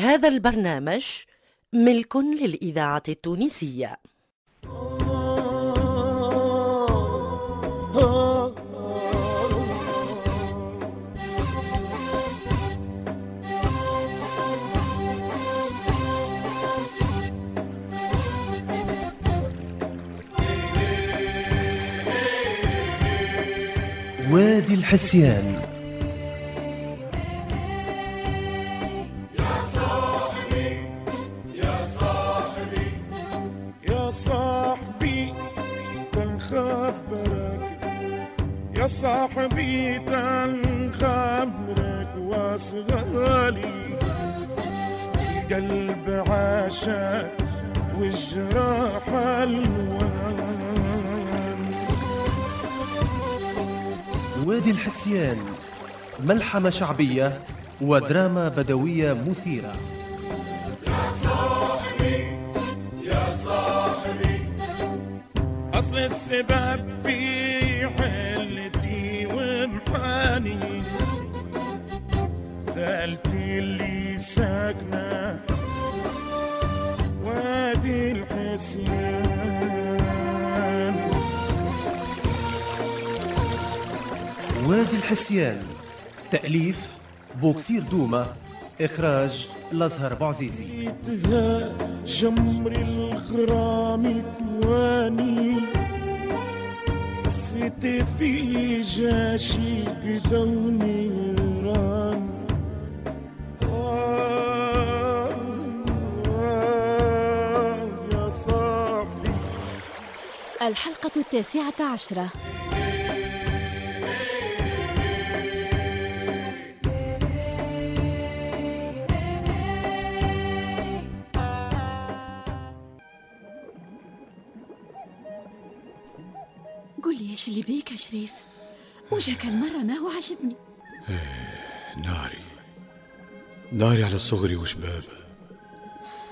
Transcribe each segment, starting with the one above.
هذا البرنامج ملك للإذاعة التونسية. وادي الحسيان. يا صاحبي تنخبرك يا صاحبي تنخبرك واصغالي القلب عاشق والجراح ألوان. وادي الحسيان ملحمة شعبية ودراما بدوية مثيرة. السبب في حلتي ومحاني سألتي اللي ساكنة وادي الحسيان. وادي الحسيان تأليف بوكثير دومة إخراج الأزهر لقيتها جمر الغرام كواني حسيت في جاشي قدوني نيران آه آه يا صاحبي. الحلقة التاسعة عشرة. شريف وجهك هالمرة ما هو عاجبني. ناري. ناري على صغري وشبابه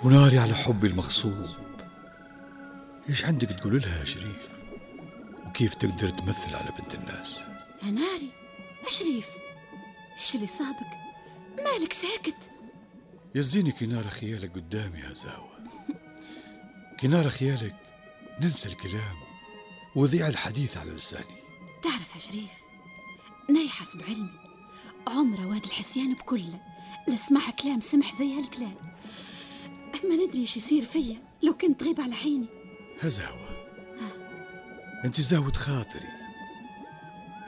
وناري على حبي المغصوب. إيش عندك تقول لها يا شريف؟ وكيف تقدر تمثل على بنت الناس؟ يا ناري يا شريف إيش اللي صابك؟ مالك ساكت؟ يزيني كنار خيالك قدامي يا زاوة. كنار خيالك ننسى الكلام. وضيع الحديث على لساني. تعرف يا شريف ناي حسب علمي. عمره واد الحسيان بكله لسمع كلام سمح زي هالكلام. ما ندري إيش يصير فيا لو كنت غيب على عيني. هزاوة. أنت زاوة خاطري.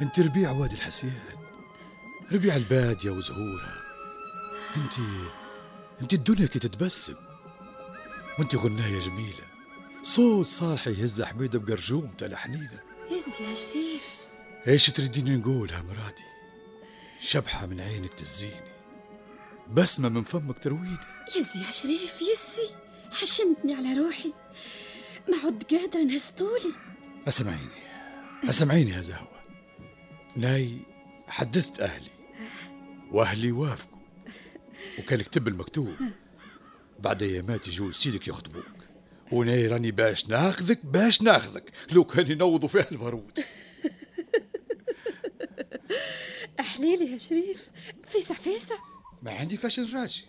أنت ربيع وادي الحسيان. ربيع البادية وزهورها. أنت أنت الدنيا كي تتبسم. وأنت غناية جميلة. صوت صالح يهز حميدة بقرجوم تلحنينة يز يا شريف. إيش تريديني نقولها مرادي؟ شبحة من عينك تزيني. بسمة من فمك ترويني. يز يا شريف يزي. حشمتني على روحي. ما عد قادرة انهزطولي أسمعيني أسمعيني يا زهوة. ناي حدثت أهلي وأهلي وافقوا. وكان كتب المكتوب. بعد أيامات يجوا سيدك يخطبوك. وناي راني باش ناخذك باش ناخذك. لو كان ينوضوا فيها البارود أحليلي يا شريف. فيسع فيسع. ما عندي فاشل راجي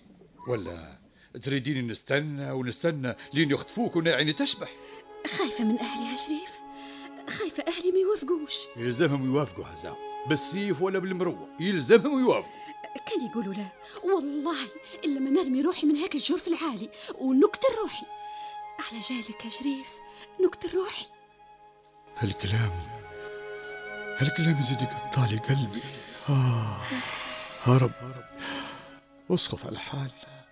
ولا تريديني نستنى ونستنى لين يخطفوك وناي عيني تشبح؟ خايفة من أهلي يا شريف. خايفة أهلي ما يوافقوش. يلزمهم يوافقوا هزاو. بالسيف ولا بالمروة. يلزمهم يوافقوا. كان يقولوا لا. والله إلا ما نرمي روحي من هيك الجرف العالي. ونقتل روحي. على جالك يا شريف. نقتل روحي. هالكلام هالكلام يزيد يقطع لي قلبي. آه هرب اسخف على حالنا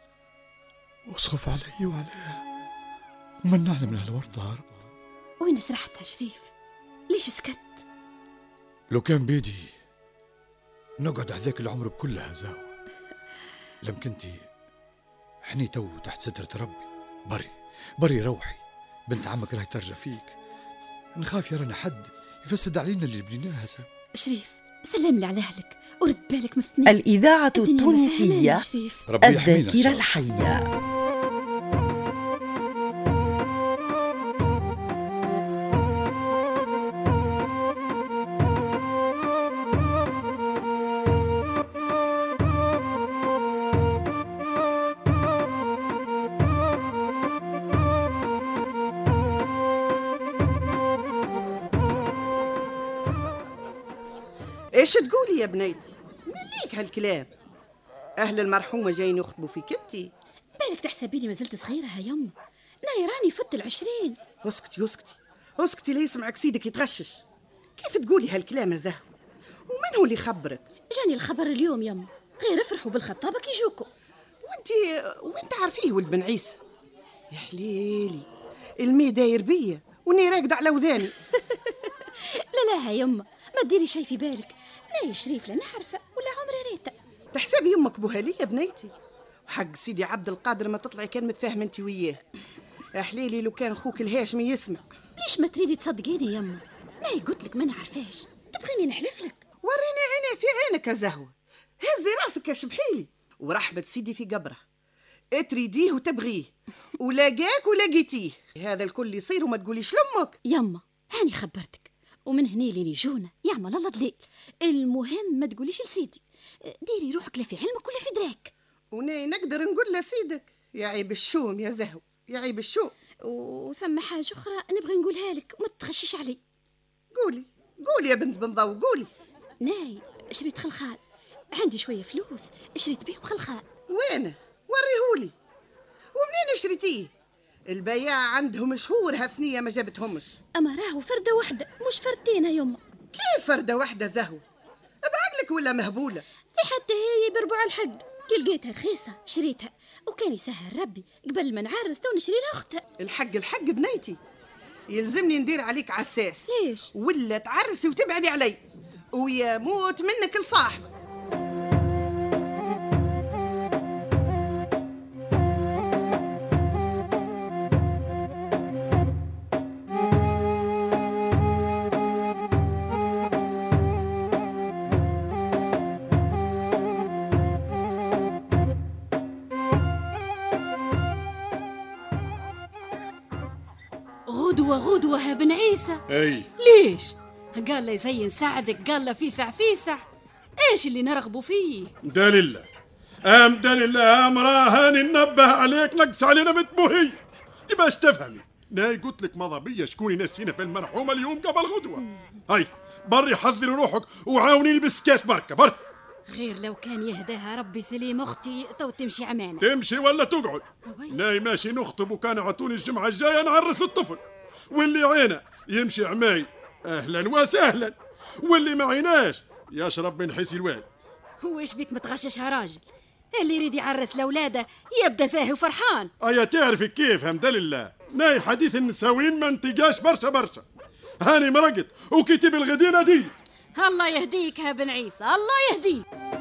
واسخف علي وعليها ومنعنا من هالورطة هرب وين سرحت شريف ليش سكت؟ لو كان بيدي نقعد هذاك العمر بكلها زاوة لم كنتي حني تو تحت سترة ربي. بري بري روحي. بنت عمك راهي ترجع فيك. نخاف يرانا حد يفسد علينا اللي بنيناها زاوة شريف سلم لي على أهلك ورد بالك من الإذاعة الدنيا ما فهمانة إيش تقولي يا بنيتي من ليك هالكلام؟ أهل المرحومة جايين يخطبوا فيك انتي بالك تحسبيني ما زلت صغيرة ها يما. ناي راني فت العشرين. أسكتي أسكتي. أسكتي لا يسمعك سيدك يتغشش. كيف تقولي هالكلام يا زهو؟ ومن هو اللي خبرك؟ جاني الخبر اليوم يما. غير افرحوا بالخطابة كي يجوكم وأنت وأنت عارفيه ولد بن عيسى. يا حليلي المي داير بيا وني راقد على وذاني لا لا ها يما. ما تديري شي في بالك. ناي شريف لا نعرفه ولا عمري ريته تحسبي يمك بوهالية يا بنيتي. وحق سيدي عبد القادر ما تطلعي كان متفاهم انت وياه. يا حليلي لو كان خوك الهاشمي يسمع. ليش ما تريدي تصدقيني يما ناي قلت لك ما نعرفاش تبغيني نحلف لك. وريني عيني في عينك يا زهوة. هزي راسك يا شبحيلي. ورحمة سيدي في قبره. تريديه وتبغيه. ولاقاك ولقيتيه هذا الكل يصير وما تقوليش لأمك. يما هاني خبرتك. ومن هني لين يجونا يعمل الله دليل. المهم ما تقوليش لسيدي. ديري روحك لا في علمك ولا في دراك. وناي نقدر نقول لسيدك يا عيب الشوم يا زهو يا عيب الشوم. وثم حاجة أخرى نبغي نقولها لك ما تخشيش علي. قولي قولي يا بنت بن ضو قولي. ناي شريت خلخال. عندي شوية فلوس شريت بيهم خلخال. وينه؟ وريهولي. ومنين شريتيه؟ البياع عندهم شهور هالسنية ما جابتهمش. أما راهو فردة واحدة مش فردتين يا يما كيف فردة واحدة زهو؟ بعقلك ولا مهبولة؟ دي حتى هي بربع الحد. كي لقيتها رخيصة شريتها. وكان يسهل ربي قبل ما نعرس تو نشري لها أختها. الحق الحق بنيتي. يلزمني ندير عليك عساس. ليش؟ ولا تعرسي وتبعدي علي. ويموت منك لصاحبك يا بن عيسى. أي. ليش؟ قال له يزين سعدك قال له فيسع فيسع إيش اللي نرغبوا فيه؟ دليل. أم دليل امراه هاني ننبه عليك نقص علينا بنت بوهي. تباش تفهمي ناي قلت لك مضى بيا؟ شكون ينسينا في المرحومه اليوم قبل غدوة. هاي بري حذري روحك وعاونيني بالسكات بركة بركه غير لو كان يهداها ربي سليم أختي تو تمشي عمانة. تمشي ولا تقعد. ناي ماشي نخطب وكان عطوني الجمعة الجاية نعرس الطفل. واللي عينه يمشي عماي. أهلا وسهلا. واللي ما عيناش يشرب من حسي الواد هو إيش بيك متغششها راجل؟ اللي يريد يعرس لأولاده يبدأ زاهي وفرحان أيا تعرفي كيف حمد لله. ناي حديث النساوين ما انتقاش برشا برشا. هاني مرقت وكتب الغدينة دي. الله يهديك يا بن عيسى الله يهديك.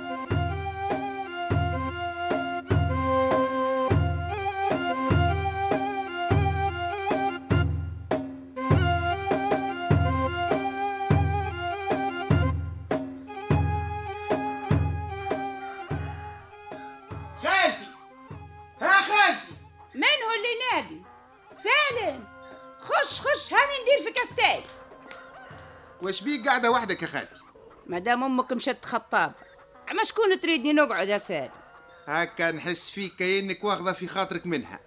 واش بيك قاعدة وحدك يا خالتي مادام أمك مشت خطاب اما شكون تريدني نقعد يا سالم هكا نحس فيك كأنك واخذة في خاطرك منها.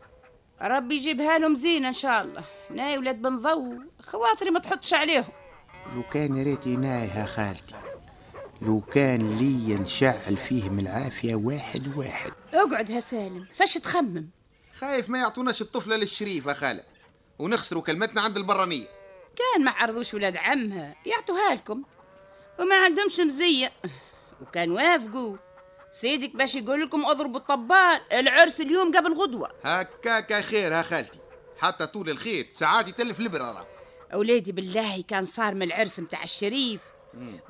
ربي يجيبها لهم زينة إن شاء الله. ناي ولاد بن ضو خواطري ما تحطش عليهم. لو كان يا ريت ينايها خالتي. لو كان لي نشعل فيهم العافية واحد واحد. اقعد يا سالم فاش تخمم؟ خايف ما يعطوناش الطفلة للشريف يا خالة. ونخسروا كلمتنا عند البرانية. كان ما عرضوش ولاد عمها يعطوها لكم. وما عندهمش مزية. وكان وافقوا. سيدك باش يقول لكم اضربوا الطبال العرس اليوم قبل غدوة. هكاكا خير ها خالتي. حتى طول الخيط ساعات يتلف البرارة أولادي بالله كان صار من العرس متاع الشريف.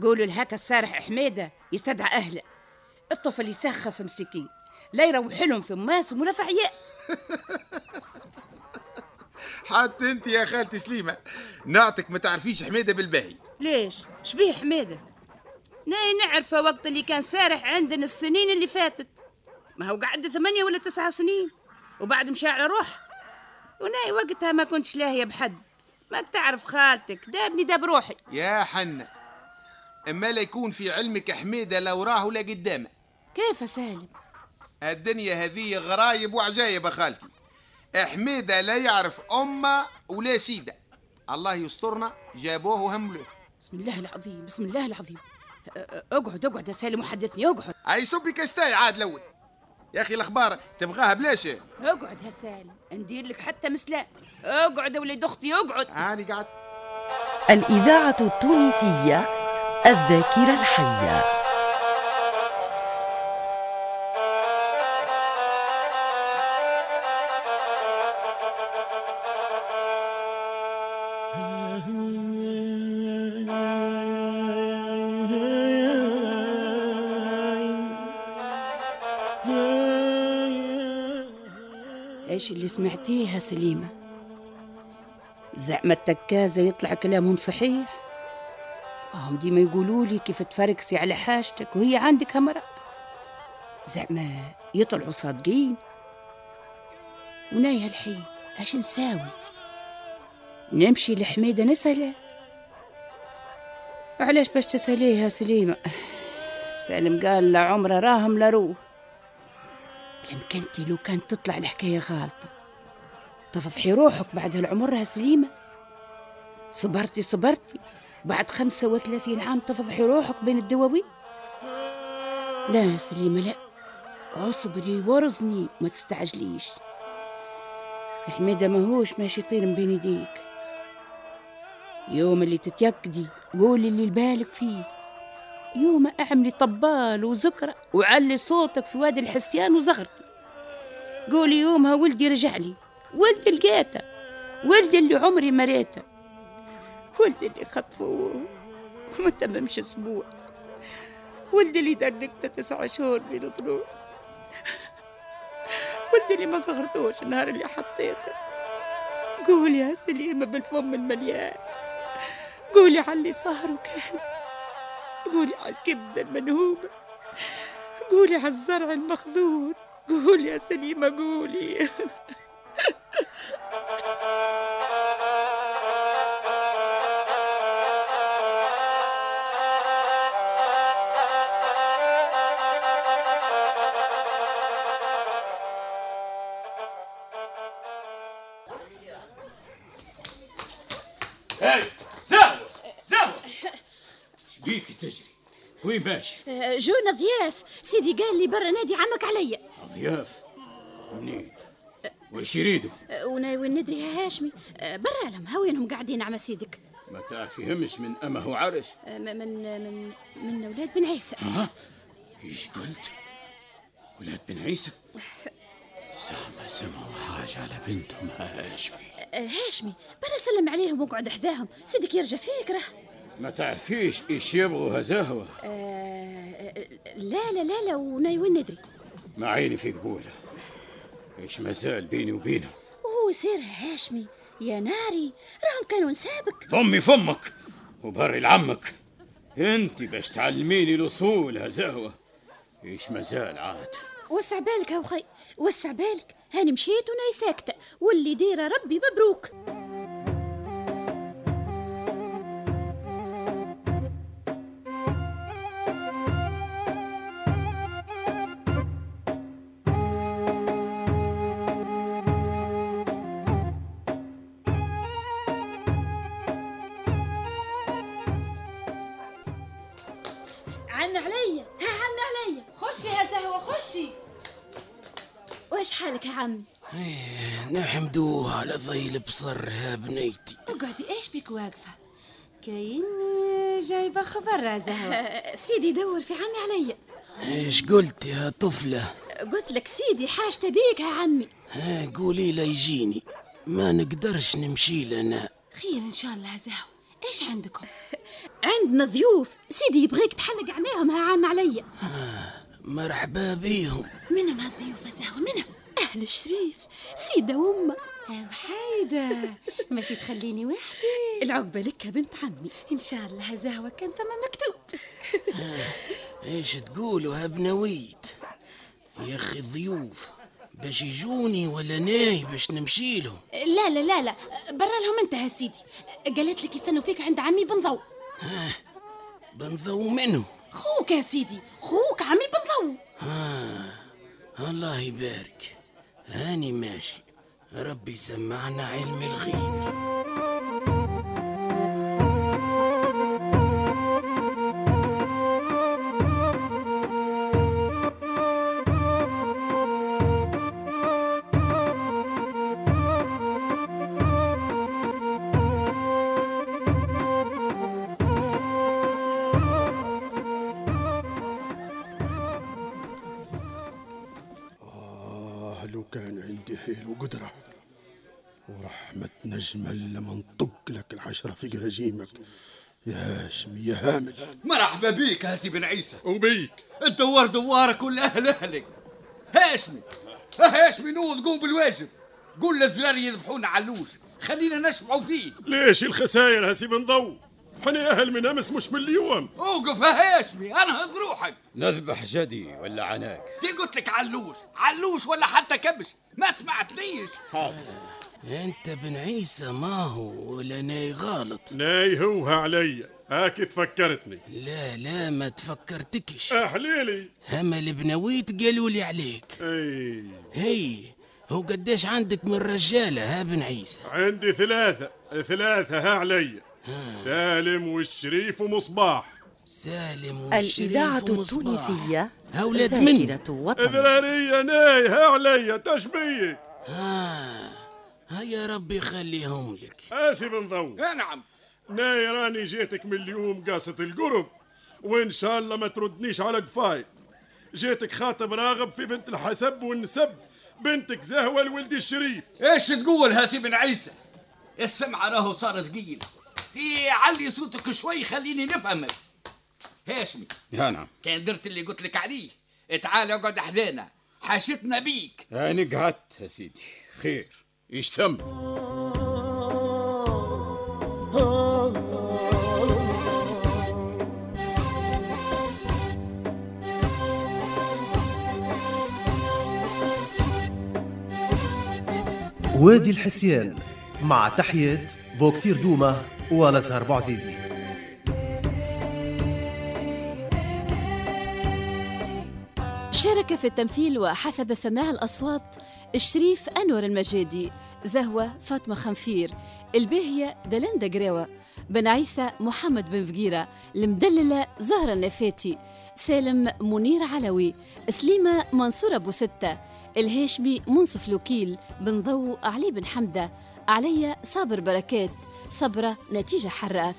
قولوا لهكا السارح حميدة يستدعى أهله. الطفل يسخف مسكين لا يروح لهم في مواسم ولا في عياد حتى انت يا خالتي سليمة. نعتك ما تعرفيش حميدة بالباهي. ليش؟ شبيه حميدة؟ ناي نعرفه وقت اللي كان سارح عندنا السنين اللي فاتت. ما هو قعد ثمانية ولا تسعة سنين وبعد مشى على روح. وناي وقتها ما كنتش لاهية بحد. ما تعرف خالتك دابني داب روحي. يا حنة أما لا يكون في علمك حميدة لا وراه ولا قدامه. كيف سالم؟ الدنيا هذه غرايب وعجايب يا خالتي. حميدة لا يعرف أمه ولا سيدة الله يسترنا جابوه وهم له بسم الله العظيم بسم الله العظيم. اقعد اقعد يا سالم وحدثني اقعد. هاي صبي كاستاي عاد الأول. يا أخي الأخبار تبغاها بلاش اقعد يا سالم ندير لك حتى مسلاء اقعد يا وليد أختي اقعد. هاني قاعد. الإذاعة التونسية الذاكرة الحية. إيش اللي سمعتيه يا سليمة زعما التكازة يطلع كلامهم صحيح. هم ديما يقولوا لي كيف تفركسي على حاجتك وهي عندك همرة زعما يطلعوا صادقين. وناي هالحين اش نساوي؟ نمشي لحميدة نسأله علاش باش تسأليه يا سليمة؟ سالم قال لا عمره راهم لا روح. يمكنتي لو كانت تطلع الحكاية غالطة. تفضحي روحك بعد هالعمر يا سليمة. صبرتي صبرتي. بعد خمسة وثلاثين عام تفضحي روحك بين الدواوين لا سليمة لا. اصبري ورزني ما تستعجليش. حميدة ماهوش ماشي يطير من بين يديك يوم اللي تتيقدي قولي اللي بالك فيه. يوم اعملي طبال وذكرى وعلي صوتك في وادي الحسيان وزغرتي. قولي يومها ولدي رجع لي. ولدي لقيته ولدي اللي عمري ما ريته ولدي اللي خطفوه وما تممش أسبوع ولدي اللي دركته تسع شهور بين ضلوع ولدي اللي ما صغرتوش النهار اللي حطيته. قولي يا سليمة بالفم المليان قولي على اللي صار وكان قولي على الكبدة المنهوبة قولي على الزرع المخذول قولي يا سليمة قولي. شبيك تجري. وين ماشي آه، جونا ضياف سيدي قال لي برا نادي عمك عليا. ضياف منين وش يريدوا؟ آه، وناوي ندري يا هاشمي. آه، برا لهم هاوينهم قاعدين عم سيدك؟ ما تعرفيهمش من أمه وعرش من من من أولاد بن عيسى. ها إيش قلت؟ ولاد بن عيسى؟ زعما سمعوا حاجة على بنتهم هاشمي. هاشمي برا سلم عليهم واقعد حداهم. سيدك يرجع فكرة. ما تعرفيش إيش يبغوا هزهوة آه، لا لا لا لا وناوي ندري؟ ما عيني في قبولة. إيش مازال بيني وبينهم وهو يصير هاشمي يا ناري راهم كانوا نسابك. ضمي فمك وبري لعمك. انت باش تعلميني الأصول هزهوة إيش مازال عاد؟ وسع بالك يا خي وسع بالك. هاني مشيت وناي ساكتة واللي ديره ربي مبروك. عمي عليا ها عمي عليا. خشي يا زهوة خشي. وإيش حالك يا عمي؟ نحمدوه على ضي البصر يا بنيتي اقعدي إيش بك واقفة؟ كاين جايبة خبر يا زهوة. سيدي دور في عمي عليا. إيش قلت يا طفلة؟ قلت لك سيدي حاجته بيك يا عمي. ها قولي له يجيني. ما نقدرش نمشي لنا. خير إن شاء الله يا زهوة. إيش عندكم؟ عندنا ضيوف. سيدي يبغيك تحلق عماهم ها عم عليا مرحبا بيهم. منهم هالضيوف زهوة منهم أهل الشريف. سيدة وأمة. يا وحيدة. ماشي تخليني وحدي. العقبة لك يا بنت عمي. إن شاء الله زهوة كان ثم مكتوب. إيش تقولوا يا بنويت يا أخي ضيوف. باش يجوني ولا ناي باش نمشي لهم. لا لا لا لا. برا لهم انت يا سيدي. قالت لك يستنوا فيك عند عمي بن ضو. بنضو منه خوك يا سيدي. خوك عمي بن ضو. الله يبارك. هاني ماشي. ربي سمعنا علم الغيب. عندي حيل وقدرة ورحمة نجمة لما نطق لك العشرة في قراجيمك يا هاشمي يا هامل. مرحبا بيك هاسي بن عيسى. وبيك. الدوار دوارك ولا أهل أهلك. هاشمي هاشمي نوض قوم بالواجب. قول للذرار يذبحون علوش. خلينا نشبعوا فيه. ليش الخساير هاسي بن ضو؟ حني أهل من أمس مش من اليوم أوقف يا هاشمي انهض روحك. نذبح جدي ولا عناك؟ دي قلت لك علوش علوش ولا حتى كبش. ما سمعتنيش أنت بن عيسى ما هو ولا ناي غلط؟ ناي هوها عليا هاك تفكرتني. لا لا ما تفكرتكش. أحليلي. همل بنويت قالوا لي عليك. اي هي هو قديش عندك من رجالة ها بن عيسى؟ عندي ثلاثة ثلاثة ها عليا سالم والشريف ومصباح سالم الإذاعة التونسية هولاد من؟ ذاكرة وطن ذرارية ناي ها عليا تشبيك ها ها يا ربي يخليهم لك. آسي بن ضو. نعم. ناي راني جيتك من اليوم قاصة القرب وإن شاء الله ما تردنيش على قفاي. جيتك خاطب راغب في بنت الحسب والنسب بنتك زهوة لولدي الشريف. إيش تقول هاسي بن عيسى؟ السمع راهو صار ثقيل تي علي صوتك شوي خليني نفهمك. هاشمي يا نعم. كان درت اللي قلت لك عليه. تعال اقعد حذانا حاشتنا بيك. أنا قعدت يا سيدي. خير. إيش تم؟ وادي الحسيان مع تحية بوكثير دومة. ونزهر بوعزيزي شارك في التمثيل وحسب سماع الأصوات الشريف أنور المجادي زهوة فاطمة خنفير الباهية دلندا قراوة بن عيسى محمد بن فقيرة المدللة زهرة النفاتي سالم منير علوي سليمة منصور أبو ستة الهاشمي منصف لوكيل بن ضو علي بن حمدة عليا صابر بركات صبرة نتيجة حراث.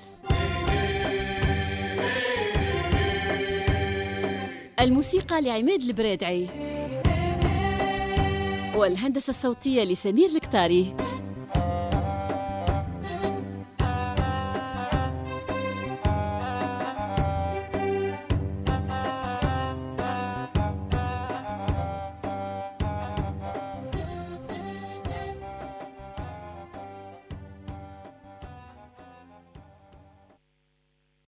الموسيقى لعماد البرادعي والهندسة الصوتية لسمير الكتاري.